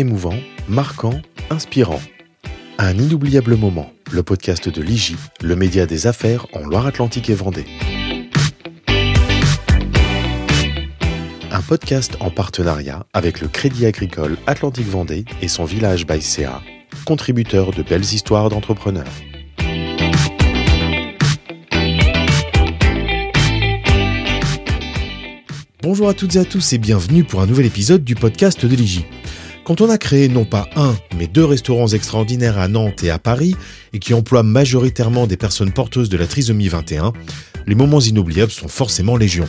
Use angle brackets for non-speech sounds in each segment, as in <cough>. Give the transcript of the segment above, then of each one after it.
émouvant, marquant, inspirant. Un inoubliable moment, le podcast de l'IGI, le média des affaires en Loire-Atlantique et Vendée. Un podcast en partenariat avec le Crédit Agricole Atlantique Vendée et son village Baïséa, contributeur de belles histoires d'entrepreneurs. Bonjour à toutes et à tous et bienvenue pour un nouvel épisode du podcast de l'IGI. Quand on a créé non pas un, mais deux restaurants extraordinaires à Nantes et à Paris, et qui emploient majoritairement des personnes porteuses de la trisomie 21, les moments inoubliables sont forcément légion.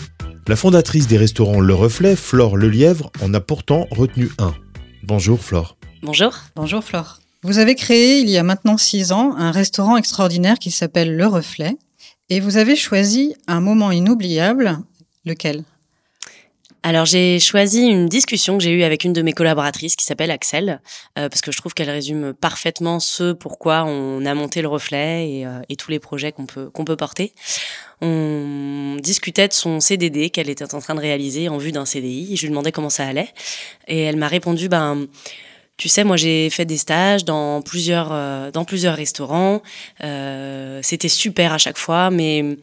La fondatrice des restaurants Le Reflet, Flore Lelièvre, en a pourtant retenu un. Bonjour Flore. Bonjour. Bonjour Flore. Vous avez créé il y a maintenant six ans un restaurant extraordinaire qui s'appelle Le Reflet, et vous avez choisi un moment inoubliable. Lequel? Alors j'ai choisi une discussion que j'ai eue avec une de mes collaboratrices qui s'appelle Axel, euh, parce que je trouve qu'elle résume parfaitement ce pourquoi on a monté le reflet et, euh, et tous les projets qu'on peut qu'on peut porter. On discutait de son CDD qu'elle était en train de réaliser en vue d'un CDI. Je lui demandais comment ça allait et elle m'a répondu ben tu sais, moi j'ai fait des stages dans plusieurs euh, dans plusieurs restaurants. C'était super à chaque fois, mais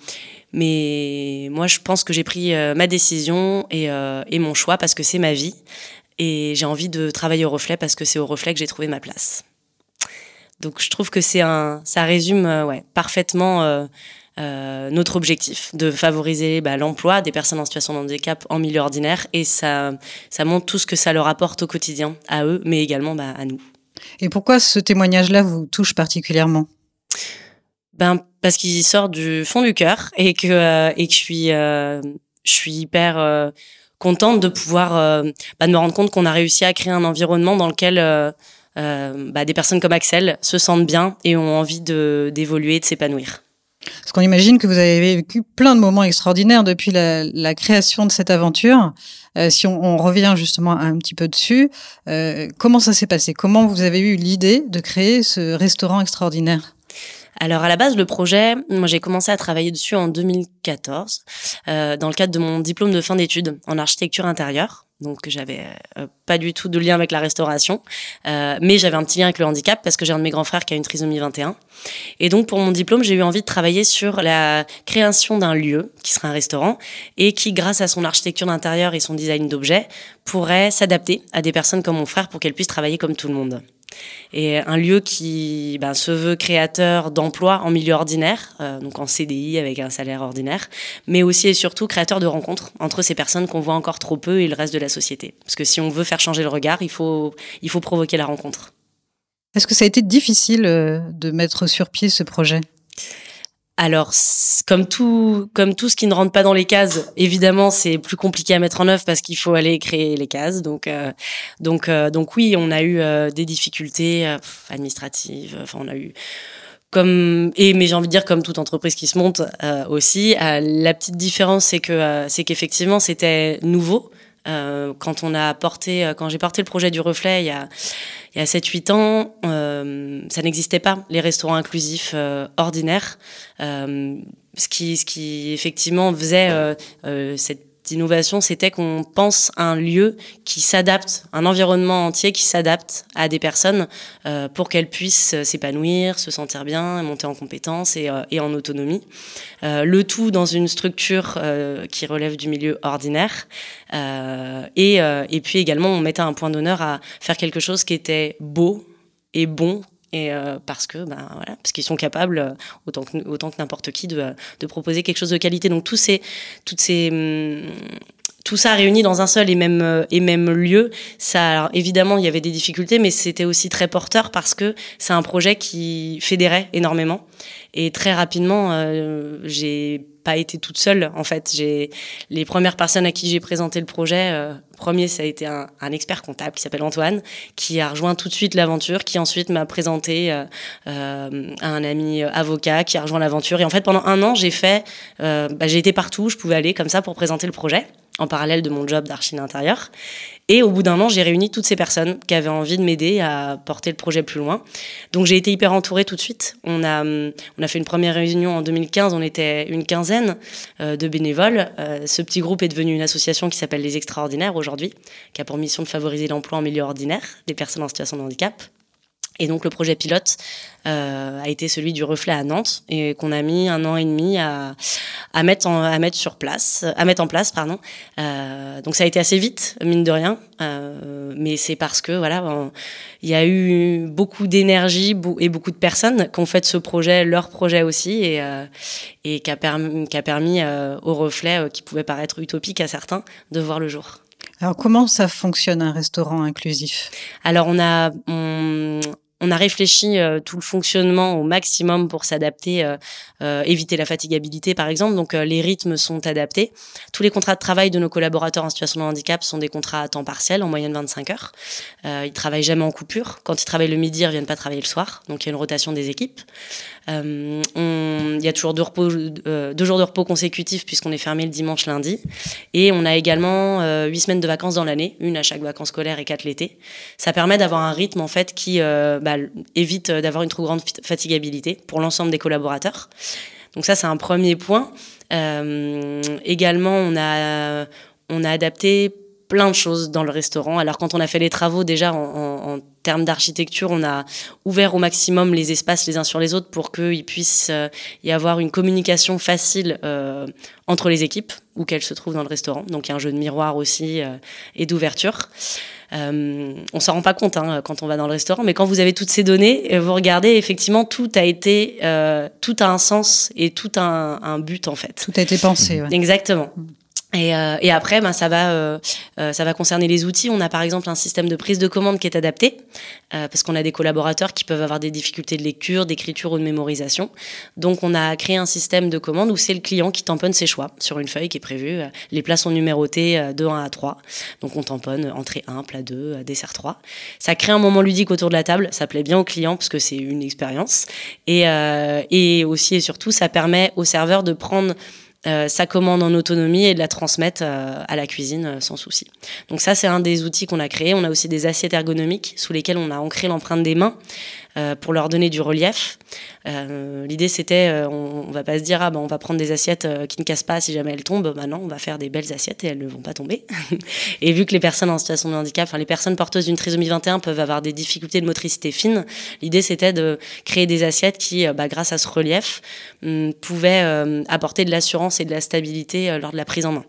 mais moi, je pense que j'ai pris euh, ma décision et, euh, et, mon choix parce que c'est ma vie. Et j'ai envie de travailler au reflet parce que c'est au reflet que j'ai trouvé ma place. Donc je trouve que c'est un, ça résume euh, parfaitement notre objectif de favoriser bah, l'emploi des personnes en situation de handicap en milieu ordinaire et ça, ça montre tout ce que ça leur apporte au quotidien à eux, mais également bah, à nous. Et pourquoi ce témoignage-là vous touche particulièrement? Ben parce qu'il sort du fond du cœur et que euh, et que je suis euh, je suis hyper euh, contente de pouvoir bah, de me rendre compte qu'on a réussi à créer un environnement dans lequel bah, des personnes comme Axel se sentent bien et ont envie de d'évoluer, de s'épanouir. Parce qu'on imagine que vous avez vécu plein de moments extraordinaires depuis la, la création de cette aventure. Euh, si on, on, revient justement un petit peu dessus, euh, comment ça s'est passé? Comment vous avez eu l'idée de créer ce restaurant extraordinaire? Alors à la base, le projet, moi j'ai commencé à travailler dessus en 2014 euh, dans le cadre de mon diplôme de fin d'études en architecture intérieure. Donc j'avais euh, pas du tout de lien avec la restauration, euh, mais j'avais un petit lien avec le handicap parce que j'ai un de mes grands frères qui a une trisomie 21. Et donc pour mon diplôme, j'ai eu envie de travailler sur la création d'un lieu qui serait un restaurant et qui, grâce à son architecture d'intérieur et son design d'objets, pourrait s'adapter à des personnes comme mon frère pour qu'elles puissent travailler comme tout le monde et un lieu qui ben, se veut créateur d'emplois en milieu ordinaire, euh, donc en CDI avec un salaire ordinaire, mais aussi et surtout créateur de rencontres entre ces personnes qu'on voit encore trop peu et le reste de la société. Parce que si on veut faire changer le regard, il faut, il faut provoquer la rencontre. Est-ce que ça a été difficile euh, de mettre sur pied ce projet? Alors, comme tout, comme tout ce qui ne rentre pas dans les cases, évidemment, c'est plus compliqué à mettre en œuvre parce qu'il faut aller créer les cases. Donc, euh, donc, euh, donc oui, on a eu euh, des difficultés administratives. Enfin, on a eu comme et mais j'ai envie de dire comme toute entreprise qui se monte aussi. la petite différence, c'est que c'est qu'effectivement, c'était nouveau. Euh, quand on a porté, euh, quand j'ai porté le projet du reflet il y a, il y a 7-8 ans, euh, ça n'existait pas, les restaurants inclusifs ordinaires. Ce qui, ce qui effectivement faisait cette innovation, c'était qu'on pense un lieu qui s'adapte, un environnement entier qui s'adapte à des personnes euh, pour qu'elles puissent s'épanouir, se sentir bien, monter en compétences et, euh, en autonomie. Euh, le tout dans une structure euh, qui relève du milieu ordinaire. Euh, et puis également, on mettait un point d'honneur à faire quelque chose qui était beau et bon et euh, parce que ben voilà parce qu'ils sont capables euh, autant que autant que n'importe qui de, de proposer quelque chose de qualité. Donc tous ces toutes ces hum, tout ça réuni dans un seul et même euh, et même lieu ça alors, évidemment il y avait des difficultés mais c'était aussi très porteur parce que c'est un projet qui fédérait énormément et très rapidement euh, j'ai pas été toute seule en fait. J'ai les premières personnes à qui j'ai présenté le projet. Euh, premier, ça a été un, un expert comptable qui s'appelle Antoine, qui a rejoint tout de suite l'aventure, qui ensuite m'a présenté euh, euh, un ami avocat qui a rejoint l'aventure. Et en fait, pendant un an, j'ai fait, euh, bah, j'ai été partout, je pouvais aller comme ça pour présenter le projet. En parallèle de mon job d'archi intérieur. Et au bout d'un an, j'ai réuni toutes ces personnes qui avaient envie de m'aider à porter le projet plus loin. Donc j'ai été hyper entourée tout de suite. On a, on a fait une première réunion en 2015, on était une quinzaine euh, de bénévoles. Euh, ce petit groupe est devenu une association qui s'appelle Les Extraordinaires aujourd'hui, qui a pour mission de favoriser l'emploi en milieu ordinaire des personnes en situation de handicap. Et donc le projet pilote euh, a été celui du reflet à Nantes et qu'on a mis un an et demi à, à mettre en, à mettre sur place, à mettre en place pardon. Euh, donc ça a été assez vite mine de rien, euh, mais c'est parce que voilà il y a eu beaucoup d'énergie et beaucoup de personnes qui ont fait de ce projet leur projet aussi et euh, et qui a permis qui a permis euh, au reflet euh, qui pouvait paraître utopique à certains de voir le jour. Alors comment ça fonctionne un restaurant inclusif? Alors on a on, on a réfléchi euh, tout le fonctionnement au maximum pour s'adapter, euh, euh, éviter la fatigabilité par exemple. Donc les rythmes sont adaptés. Tous les contrats de travail de nos collaborateurs en situation de handicap sont des contrats à temps partiel, en moyenne 25 heures. ils travaillent jamais en coupure. Quand ils travaillent le midi, ils reviennent pas travailler le soir. Donc il y a une rotation des équipes. Il y a toujours deux, repos, deux jours de repos consécutifs puisqu'on est fermé le dimanche, lundi. Et on a également huit semaines de vacances dans l'année, une à chaque vacances scolaires et quatre l'été. Ça permet d'avoir un rythme en fait qui bah, évite d'avoir une trop grande fatigabilité pour l'ensemble des collaborateurs. Donc ça, c'est un premier point. Euh, également, on a, on a adapté plein de choses dans le restaurant. Alors quand on a fait les travaux, déjà en, en, termes d'architecture, on a ouvert au maximum les espaces les uns sur les autres pour qu'il puisse euh, y avoir une communication facile euh, entre les équipes où qu'elles se trouvent dans le restaurant. Donc il y a un jeu de miroir aussi euh, et d'ouverture. Euh, on s'en rend pas compte hein, quand on va dans le restaurant, mais quand vous avez toutes ces données, vous regardez, effectivement, tout a été, euh, tout a un sens et tout a un, un but en fait. Tout a été pensé. Ouais. Exactement. Et, euh, et, après, ben, ça va, euh, euh, ça va concerner les outils. On a par exemple un système de prise de commande qui est adapté, parce qu'on a des collaborateurs qui peuvent avoir des difficultés de lecture, d'écriture ou de mémorisation. Donc, on a créé un système de commande où c'est le client qui tamponne ses choix sur une feuille qui est prévue. Les plats sont numérotés de 1 à 3. Donc, on tamponne entrée 1, plat 2, dessert 3. Ça crée un moment ludique autour de la table. Ça plaît bien aux clients parce que c'est une expérience. Et, aussi et surtout, ça permet aux serveurs de prendre sa commande en autonomie et de la transmettre euh, à la cuisine euh, sans souci. Donc ça, c'est un des outils qu'on a créé. On a aussi des assiettes ergonomiques sous lesquelles on a ancré l'empreinte des mains euh, pour leur donner du relief. Euh, L'idée, c'était, euh, on, on, va pas se dire, ah ben, on va prendre des assiettes qui ne cassent pas si jamais elles tombent. Bah non, on va faire des belles assiettes et elles ne vont pas tomber. <laughs> et vu que les personnes en situation de handicap, enfin les personnes porteuses d'une trisomie 21 peuvent avoir des difficultés de motricité fine, l'idée c'était de créer des assiettes qui, bah, grâce à ce relief, pouvaient apporter de l'assurance et de la stabilité lors de la prise en main.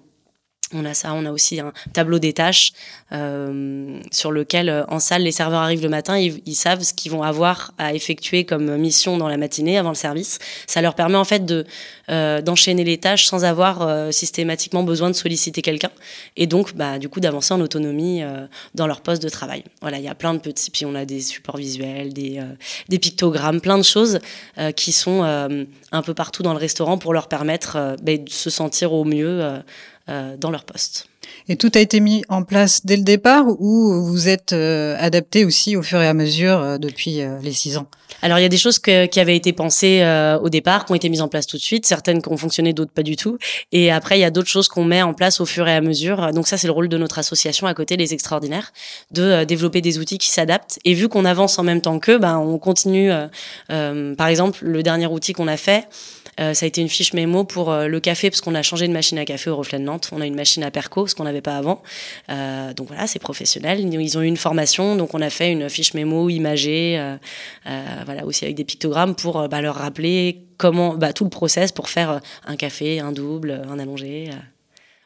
On a ça, on a aussi un tableau des tâches euh, sur lequel, euh, en salle, les serveurs arrivent le matin, ils, ils savent ce qu'ils vont avoir à effectuer comme mission dans la matinée avant le service. Ça leur permet en fait de euh, d'enchaîner les tâches sans avoir euh, systématiquement besoin de solliciter quelqu'un et donc, bah, du coup, d'avancer en autonomie euh, dans leur poste de travail. Voilà, il y a plein de petits, puis on a des supports visuels, des des pictogrammes, plein de choses qui sont un peu partout dans le restaurant pour leur permettre bah, de se sentir au mieux dans leur poste. Et tout a été mis en place dès le départ ou vous êtes euh, adapté aussi au fur et à mesure euh, depuis euh, les six ans? Alors il y a des choses que, qui avaient été pensées euh, au départ, qui ont été mises en place tout de suite, certaines qui ont fonctionné, d'autres pas du tout. Et après il y a d'autres choses qu'on met en place au fur et à mesure. Donc ça c'est le rôle de notre association à côté, les extraordinaires, de euh, développer des outils qui s'adaptent. Et vu qu'on avance en même temps qu'eux, ben on continue. par exemple le dernier outil qu'on a fait. Euh, ça a été une fiche mémo pour euh, le café parce qu'on a changé de machine à café au reflet de Nantes. On a une machine à perco, ce qu'on n'avait pas avant. Euh, donc voilà, c'est professionnel. Ils ont eu une formation, donc on a fait une fiche mémo imagée, euh, voilà aussi avec des pictogrammes pour bah, leur rappeler comment bah, tout le process pour faire un café, un double, un allongé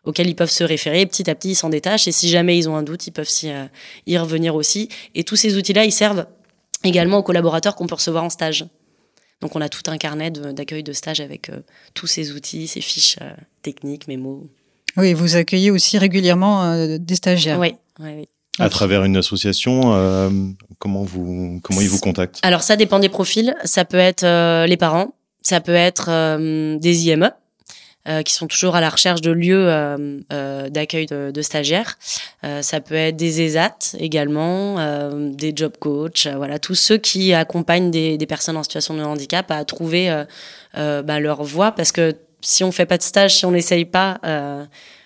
auquel ils peuvent se référer. Petit à petit, ils s'en détachent et si jamais ils ont un doute, ils peuvent y, y revenir aussi. Et tous ces outils-là, ils servent également aux collaborateurs qu'on peut recevoir en stage. Donc on a tout un carnet d'accueil de, de, stage avec euh, tous ces outils, ces fiches euh, techniques, mémos. Oui, vous accueillez aussi régulièrement euh, des stagiaires. Oui, oui, oui. À travers une association, euh, comment vous comment ils vous contactent? Alors ça dépend des profils. Ça peut être euh, les parents, ça peut être euh, des IME qui sont toujours à la recherche de lieux euh, euh, d'accueil de, de, stagiaires. Euh, ça peut être des ESAT également, euh, des job coach, voilà, tous ceux qui accompagnent des, des, personnes en situation de handicap à trouver bah, leur voie, parce que si on fait pas de stage, si on n'essaye pas,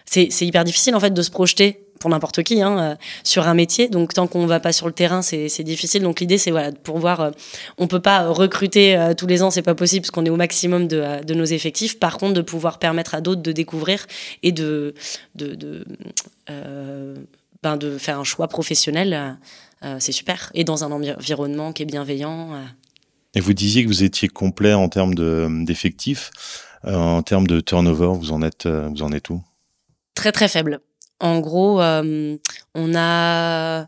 c'est hyper difficile en fait de se projeter pour n'importe qui hein, euh, sur un métier. Donc tant qu'on va pas sur le terrain, c'est difficile. Donc l'idée c'est voilà pour voir. Euh, on peut pas recruter euh, tous les ans, c'est pas possible parce qu'on est au maximum de, de, nos effectifs. Par contre, de pouvoir permettre à d'autres de découvrir et de de, de, ben de faire un choix professionnel, c'est super. Et dans un environnement qui est bienveillant. Et vous disiez que vous étiez complet en termes d'effectifs. en termes de turnover, vous en êtes, vous en êtes où? Très très faible. En gros, euh, on a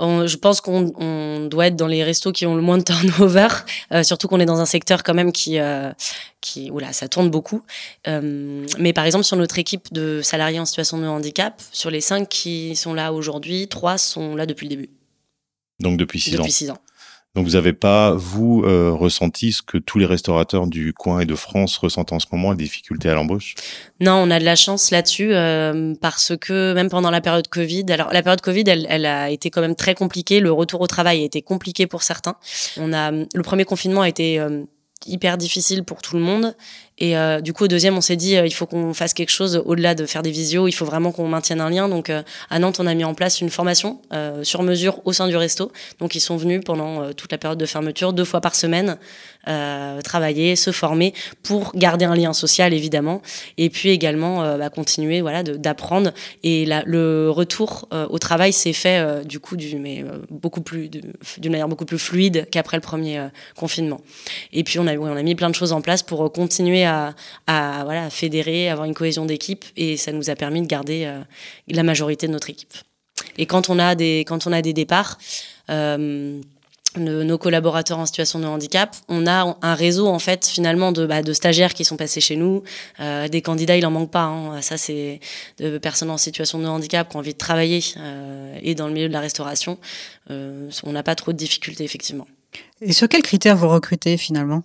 je pense qu'on on doit être dans les restos qui ont le moins de turnover, <laughs> euh, surtout qu'on est dans un secteur quand même qui, euh, qui, oula, ça tourne beaucoup. Euh, mais par exemple, sur notre équipe de salariés en situation de handicap, sur les cinq qui sont là aujourd'hui, trois sont là depuis le début. Donc depuis six ans. Depuis six ans. Donc vous n'avez pas, vous, euh, ressenti ce que tous les restaurateurs du coin et de France ressentent en ce moment, les difficultés à l'embauche? Non, on a de la chance là-dessus euh, parce que même pendant la période Covid, alors la période Covid, elle, elle, a été quand même très compliquée. Le retour au travail a été compliqué pour certains. On a le premier confinement a été euh, hyper difficile pour tout le monde et euh, du coup, au deuxième, on s'est dit, euh, il faut qu'on fasse quelque chose au-delà de faire des visios. Il faut vraiment qu'on maintienne un lien. Donc, euh, à Nantes, on a mis en place une formation sur mesure au sein du resto. Donc, ils sont venus pendant toute la période de fermeture, deux fois par semaine, travailler, se former pour garder un lien social, évidemment. Et puis également, bah, continuer, voilà, d'apprendre. Et la, le retour au travail s'est fait, du coup, du, mais beaucoup plus, d'une manière beaucoup plus fluide qu'après le premier confinement. Et puis, on a, on a mis plein de choses en place pour continuer à à, voilà, fédérer, avoir une cohésion d'équipe et ça nous a permis de garder euh, la majorité de notre équipe. Et quand on a des, quand on a des départs, euh, nos collaborateurs en situation de handicap, on a un réseau en fait finalement de, bah, stagiaires qui sont passés chez nous. Euh, des candidats, il en manque pas. Hein. Ça, c'est de personnes en situation de handicap qui ont envie de travailler et dans le milieu de la restauration. on n'a pas trop de difficultés effectivement. Et sur quels critères vous recrutez finalement?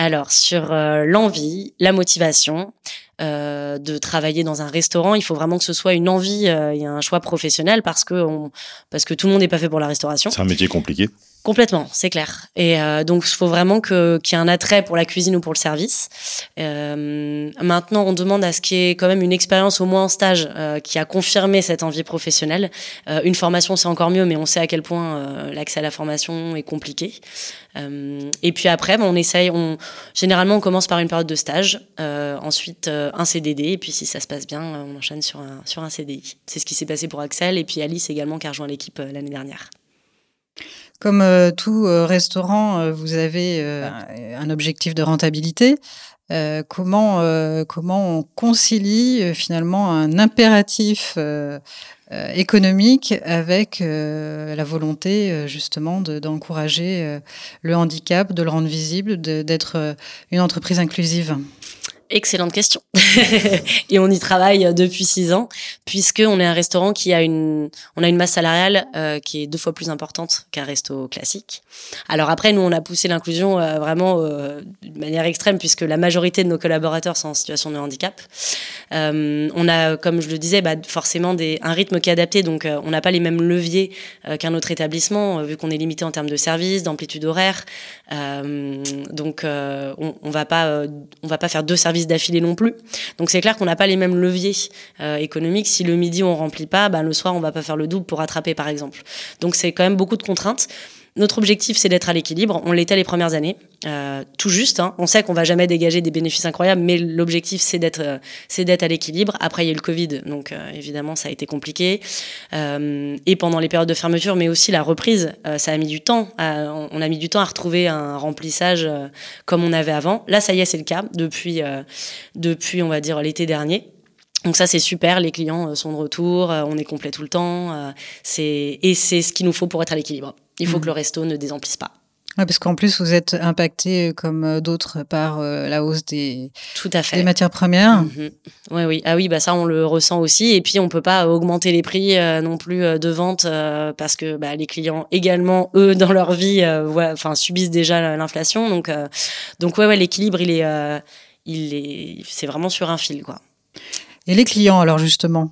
Alors sur euh, l'envie, la motivation euh, de travailler dans un restaurant, il faut vraiment que ce soit une envie euh, et un choix professionnel parce que on, parce que tout le monde n'est pas fait pour la restauration. C'est un métier compliqué. Complètement, c'est clair. Et euh, donc, il faut vraiment qu'il y ait un attrait pour la cuisine ou pour le service. Euh, maintenant, on demande à ce qu'il y ait quand même une expérience au moins en stage euh, qui a confirmé cette envie professionnelle. Une formation, c'est encore mieux, mais on sait à quel point l'accès à la formation est compliqué. Et puis après, on essaye. On généralement, on commence par une période de stage, ensuite un CDD, et puis si ça se passe bien, on enchaîne sur un sur un CDI. C'est ce qui s'est passé pour Axel et puis Alice également, qui a rejoint l'équipe l'année dernière. Comme euh, tout euh, restaurant, euh, vous avez un objectif de rentabilité. comment comment on concilie finalement un impératif économique avec la volonté justement d'encourager le handicap, de le rendre visible, d'être une entreprise inclusive? Excellente question. <laughs> et on y travaille depuis six ans, puisque on est un restaurant qui a une, on a une masse salariale euh, qui est deux fois plus importante qu'un resto classique. Alors après, nous, on a poussé l'inclusion euh, vraiment euh, de manière extrême, puisque la majorité de nos collaborateurs sont en situation de handicap. on a, comme je le disais, bah, forcément des, un rythme qui est adapté, donc on n'a pas les mêmes leviers qu'un autre établissement, vu qu'on est limité en termes de services, d'amplitude horaire. donc on, on va pas, on va pas faire deux services d'affilée non plus. Donc c'est clair qu'on n'a pas les mêmes leviers euh, économiques. Si le midi on remplit pas, bah, le soir on va pas faire le double pour rattraper par exemple. Donc c'est quand même beaucoup de contraintes. Notre objectif, c'est d'être à l'équilibre. On l'était les premières années, euh, tout juste. Hein. On sait qu'on va jamais dégager des bénéfices incroyables, mais l'objectif, c'est d'être, euh, c'est d'être à l'équilibre. Après, il y a eu le Covid, donc euh, évidemment, ça a été compliqué. Euh, et pendant les périodes de fermeture, mais aussi la reprise, euh, ça a mis du temps. on a mis du temps à retrouver un remplissage comme on avait avant. Là, ça y est, c'est le cas depuis, depuis, on va dire, l'été dernier. Donc ça c'est super, les clients sont de retour, on est complet tout le temps, c'est et c'est ce qu'il nous faut pour être à l'équilibre. Il faut que le resto ne désemplisse pas. Ouais, parce qu'en plus, vous êtes impacté euh, comme euh, d'autres par euh, la hausse des, Tout à fait. des matières premières. Mhm. Oui, oui. Ah oui, bah ça, on le ressent aussi. Et puis, on peut pas augmenter les prix non plus de vente parce que bah, les clients également, eux, dans leur vie, enfin, subissent déjà l'inflation. Donc, donc ouais, ouais, l'équilibre, il est, il est, c'est vraiment sur un fil, quoi. Et les clients, alors justement,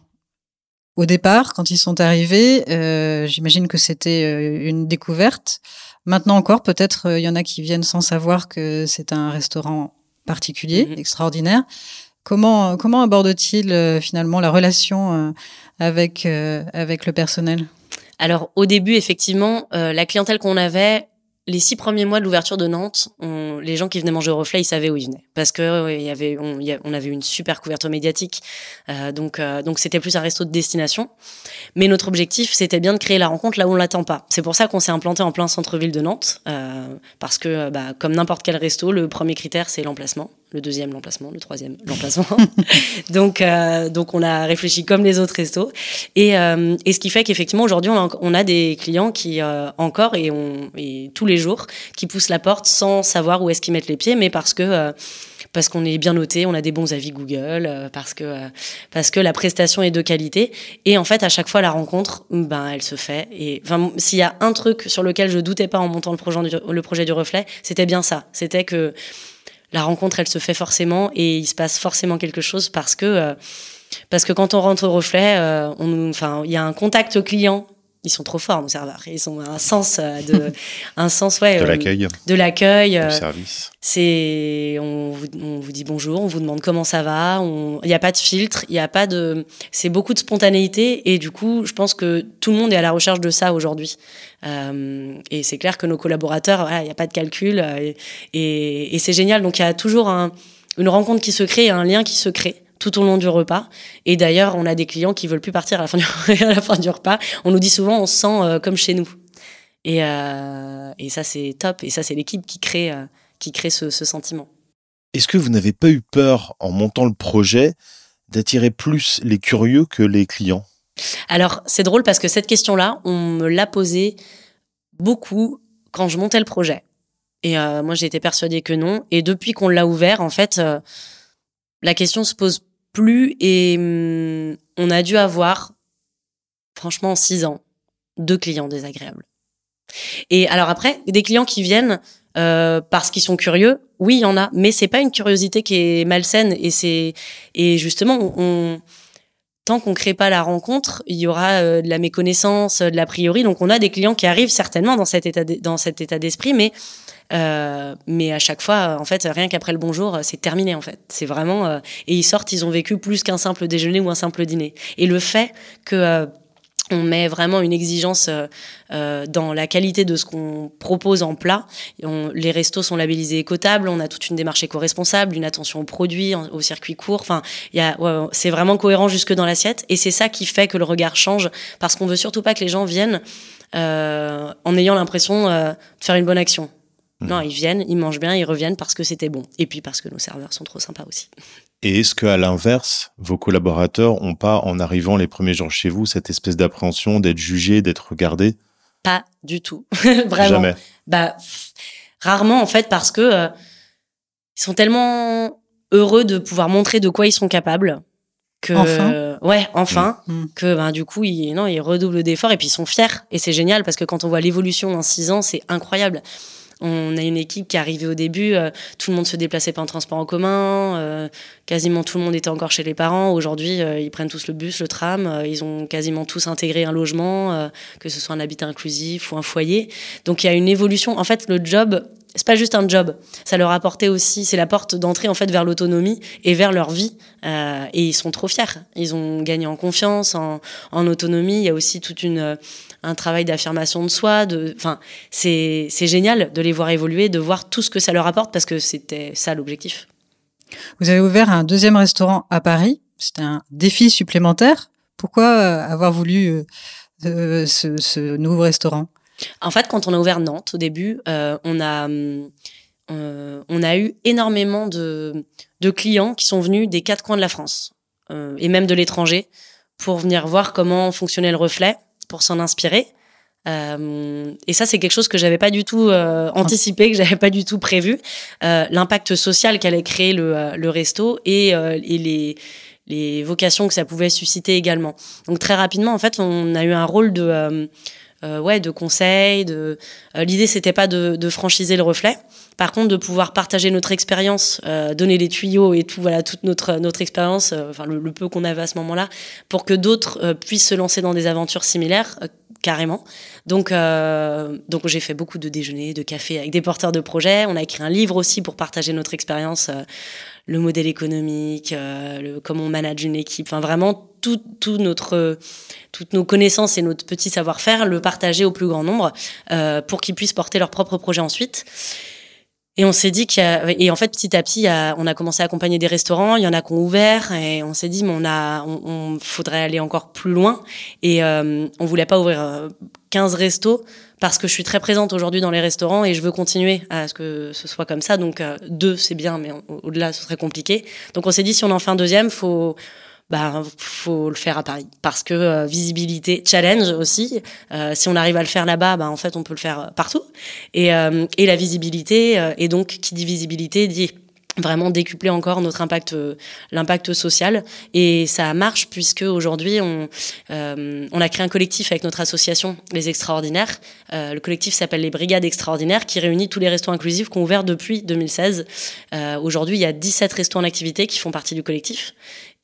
au départ, quand ils sont arrivés, euh, j'imagine que c'était euh, une découverte. Maintenant encore, peut-être euh, il y en a qui viennent sans savoir que c'est un restaurant particulier, mhm. extraordinaire. Comment comment aborde-t-il finalement la relation avec avec le personnel? Alors au début, effectivement, la clientèle qu'on avait les six premiers mois de l'ouverture de Nantes, les gens qui venaient manger au reflet, ils savaient où ils venaient. Parce que y avait, on, avait une super couverture médiatique. Euh, donc, euh, donc c'était plus un resto de destination. Mais notre objectif, c'était bien de créer la rencontre là où on l'attend pas. C'est pour ça qu'on s'est implanté en plein centre-ville de Nantes. Euh, parce que, bah, comme n'importe quel resto, le premier critère, c'est l'emplacement le deuxième l'emplacement, le troisième <laughs> l'emplacement. donc euh, donc on a réfléchi comme les autres restos. Et, euh, et ce qui fait qu'effectivement aujourd'hui on, on, a des clients qui euh, encore et on et tous les jours qui poussent la porte sans savoir où est-ce qu'ils mettent les pieds mais parce que euh, parce qu'on est bien noté, on a des bons avis Google, euh, parce que parce que la prestation est de qualité. Et en fait à chaque fois la rencontre ben elle se fait. Et enfin s'il y a un truc sur lequel je doutais pas en montant le projet du, le projet du reflet, c'était bien ça, c'était que la rencontre, elle se fait forcément et il se passe forcément quelque chose parce que euh, parce que quand on rentre au reflet, euh, enfin, il y a un contact client. Ils sont trop forts nos serveurs. Ils ont un sens euh, de <laughs> un sens ouais de l'accueil. De l'accueil. Du service. C'est on vous, on vous dit bonjour, on vous demande comment ça va. Il n'y a pas de filtre, il n'y a pas de. C'est beaucoup de spontanéité et du coup, je pense que tout le monde est à la recherche de ça aujourd'hui. Euh, et c'est clair que nos collaborateurs, il n'y a pas de calcul euh, et, et, c'est génial. Donc il y a toujours un, une rencontre qui se crée, un lien qui se crée tout au long du repas. Et d'ailleurs, on a des clients qui veulent plus partir à la fin du, <laughs> à la fin du repas. On nous dit souvent, on se sent euh, comme chez nous. Et, euh, et ça, c'est top. Et ça, c'est l'équipe qui crée, euh, qui crée ce, ce sentiment. Est-ce que vous n'avez pas eu peur, en montant le projet, d'attirer plus les curieux que les clients? Alors, c'est drôle parce que cette question-là, on me l'a posée beaucoup quand je montais le projet. Et moi, j'ai été persuadée que non. Et depuis qu'on l'a ouvert, en fait, la question se pose plus et hum, on a dû avoir, franchement, en six ans, deux clients désagréables. Et alors après, des clients qui viennent euh, parce qu'ils sont curieux, oui, il y en a, mais c'est pas une curiosité qui est malsaine et c'est et justement on tant qu'on crée pas la rencontre, il y aura euh, de la méconnaissance, de l'a priori. Donc on a des clients qui arrivent certainement dans cet état dans cet état d'esprit, mais euh, mais à chaque fois, en fait, rien qu'après le bonjour, c'est terminé en fait. C'est vraiment euh, et ils sortent, ils ont vécu plus qu'un simple déjeuner ou un simple dîner. Et le fait que euh, on met vraiment une exigence euh, euh, dans la qualité de ce qu'on propose en plat. Les restos sont labellisés écotables, on a toute une démarche éco-responsable, une attention aux produits, au circuit court. Enfin, ouais, c'est vraiment cohérent jusque dans l'assiette, et c'est ça qui fait que le regard change, parce qu'on veut surtout pas que les gens viennent euh, en ayant l'impression euh, de faire une bonne action. Mmh. Non, ils viennent, ils mangent bien, ils reviennent parce que c'était bon, et puis parce que nos serveurs sont trop sympas aussi. Et est-ce qu'à l'inverse, vos collaborateurs ont pas, en arrivant les premiers jours chez vous, cette espèce d'appréhension d'être jugés, d'être regardés? Pas du tout, <laughs> vraiment. Jamais. Bah, rarement en fait, parce que euh, ils sont tellement heureux de pouvoir montrer de quoi ils sont capables que enfin? ouais enfin mmh. que ben du coup ils non ils redoublent d'efforts et puis ils sont fiers et c'est génial parce que quand on voit l'évolution en six ans c'est incroyable on a une équipe qui est arrivée au début, euh, tout le monde se déplaçait pas en transport en commun, euh, quasiment tout le monde était encore chez les parents. Aujourd'hui, euh, ils prennent tous le bus, le tram, euh, ils ont quasiment tous intégré un logement, euh, que ce soit un habitat inclusif ou un foyer. Donc il y a une évolution. En fait, le job, c'est pas juste un job, ça leur apportait aussi, c'est la porte d'entrée en fait vers l'autonomie et vers leur vie. Euh, et ils sont trop fiers. Ils ont gagné en confiance, en, en autonomie. Il y a aussi toute une un travail d'affirmation de soi. De, enfin, c'est c'est génial de les voir évoluer, de voir tout ce que ça leur apporte parce que c'était ça l'objectif. Vous avez ouvert un deuxième restaurant à Paris. C'était un défi supplémentaire. Pourquoi avoir voulu euh, ce, ce nouveau restaurant? En fait, quand on a ouvert Nantes au début, euh, on a euh, on a eu énormément de, de clients qui sont venus des quatre coins de la France euh, et même de l'étranger pour venir voir comment fonctionnait le reflet, pour s'en inspirer. Et ça, c'est quelque chose que j'avais pas du tout euh, anticipé, que j'avais pas du tout prévu. L'impact social qu'allait créer le, le resto et, et les, les vocations que ça pouvait susciter également. Donc très rapidement, en fait, on a eu un rôle de ouais, de conseils. De l'idée, c'était pas de, de franchiser le reflet. Par contre, de pouvoir partager notre expérience, donner les tuyaux et tout, voilà, toute notre notre expérience, enfin le, le, peu qu'on avait à ce moment-là, pour que d'autres puissent se lancer dans des aventures similaires carrément. Donc, euh, donc j'ai fait beaucoup de déjeuners, de cafés avec des porteurs de projets. On a écrit un livre aussi pour partager notre expérience, euh, le modèle économique, euh, le, comment on manage une équipe. Enfin, vraiment tout, tout notre, toutes nos connaissances et notre petit savoir-faire, le partager au plus grand nombre pour qu'ils puissent porter leur propre projet ensuite. Et on s'est dit qu'il y a, et en fait petit à petit, on a commencé à accompagner des restaurants. Il y en a qui ont ouvert et on s'est dit, mais on a, on, faudrait aller encore plus loin. Et euh, on voulait pas ouvrir 15 euh, restos parce que je suis très présente aujourd'hui dans les restaurants et je veux continuer à ce que ce soit comme ça. Donc euh, deux, c'est bien, mais au-delà, ce serait compliqué. Donc on s'est dit, si on en fait un deuxième, faut bah faut le faire à Paris. Parce que euh, visibilité challenge aussi. Euh, si on arrive à le faire là-bas bah en fait on peut le faire partout. Et euh, et la visibilité et donc qui dit visibilité dit vraiment décupler encore notre impact l'impact social et ça marche puisque aujourd'hui on on a créé un collectif avec notre association les extraordinaires le collectif s'appelle les brigades extraordinaires qui réunit tous les restos inclusifs qui ont ouvert depuis 2016 aujourd'hui il y a 17 restos en activité qui font partie du collectif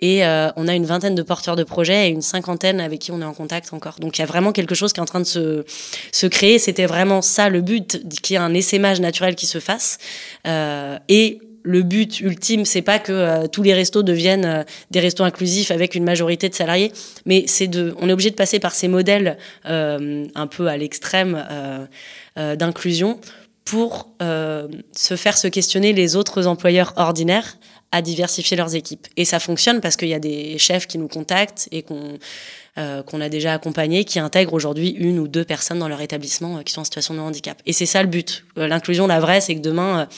et euh, on a une vingtaine de porteurs de projets et une cinquantaine avec qui on est en contact encore. Donc il y a vraiment quelque chose qui est en train de se, se créer. C'était vraiment ça le but, qu'il y ait un essaimage naturel qui se fasse. Euh, et le but ultime, c'est pas que euh, tous les restos deviennent euh, des restos inclusifs avec une majorité de salariés, mais c'est de, on est obligé de passer par ces modèles euh, un peu à l'extrême d'inclusion pour se faire se questionner les autres employeurs ordinaires à diversifier leurs équipes. Et ça fonctionne parce qu'il y a des chefs qui nous contactent et qu'on euh, qu'on a déjà accompagnés qui intègrent aujourd'hui une ou deux personnes dans leur établissement euh, qui sont en situation de handicap. Et c'est ça le but. Euh, l'inclusion, la vraie, c'est que demain,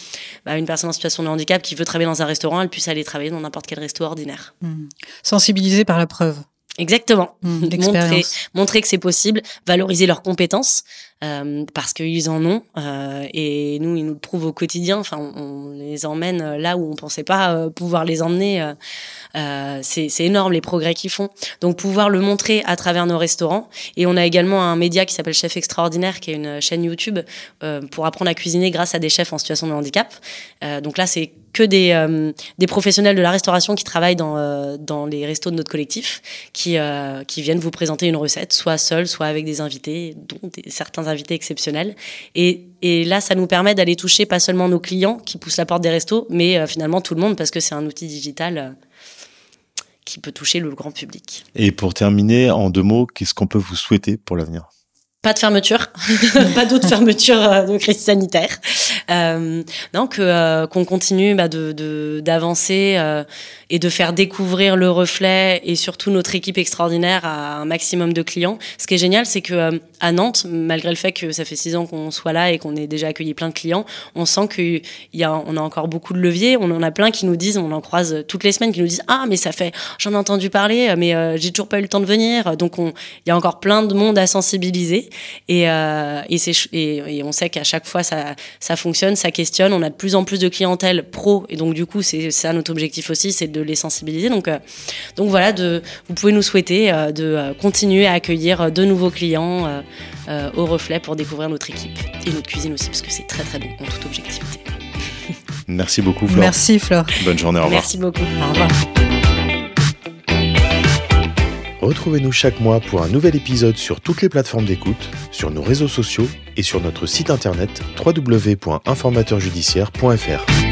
bah, une personne en situation de handicap qui veut travailler dans un restaurant, elle puisse aller travailler dans n'importe quel resto ordinaire. Mmh. Sensibiliser par la preuve. Exactement. Mmh, <laughs> montrer, montrer que c'est possible, valoriser leurs compétences parce qu'ils en ont euh, et nous ils nous le prouvent au quotidien. Enfin, on, les emmène là où on pensait pas euh, pouvoir les emmener. Euh, euh, c'est énorme les progrès qu'ils font. Donc pouvoir le montrer à travers nos restaurants et on a également un média qui s'appelle Chef Extraordinaire qui est une chaîne YouTube pour apprendre à cuisiner grâce à des chefs en situation de handicap. donc là c'est que des, euh, des professionnels de la restauration qui travaillent dans, euh, dans les restos de notre collectif, qui, euh, qui viennent vous présenter une recette, soit seul, soit avec des invités, dont certains invités exceptionnels. Et, et là, ça nous permet d'aller toucher pas seulement nos clients qui poussent la porte des restos, mais finalement tout le monde, parce que c'est un outil digital qui peut toucher le grand public. Et pour terminer, en deux mots, qu'est-ce qu'on peut vous souhaiter pour l'avenir? Pas de fermeture, <laughs> pas d'autres fermetures de crise sanitaire. Euh, que euh, qu'on continue bah, de d'avancer euh, et de faire découvrir le reflet et surtout notre équipe extraordinaire à un maximum de clients. Ce qui est génial, c'est que euh, à Nantes, malgré le fait que ça fait six ans qu'on soit là et qu'on ait déjà accueilli plein de clients, on sent qu'il y a on a encore beaucoup de leviers. On en a plein qui nous disent, on en croise toutes les semaines, qui nous disent ah mais ça fait j'en ai entendu parler, mais j'ai toujours pas eu le temps de venir. Donc on il y a encore plein de monde à sensibiliser et euh, et, et, et on sait qu'à chaque fois ça ça fonctionne ça questionne. On a de plus en plus de clientèle pro et donc du coup c'est ça notre objectif aussi, c'est de les sensibiliser. Donc euh, donc voilà, de, vous pouvez nous souhaiter euh, de euh, continuer à accueillir de nouveaux clients au reflet pour découvrir notre équipe et notre cuisine aussi parce que c'est très très bon en toute objectivité. Merci beaucoup Flore. Merci Flore. Bonne journée, au revoir. Merci beaucoup. Au revoir. Retrouvez-nous chaque mois pour un nouvel épisode sur toutes les plateformes d'écoute, sur nos réseaux sociaux et sur notre site internet www.informateurjudiciaire.fr.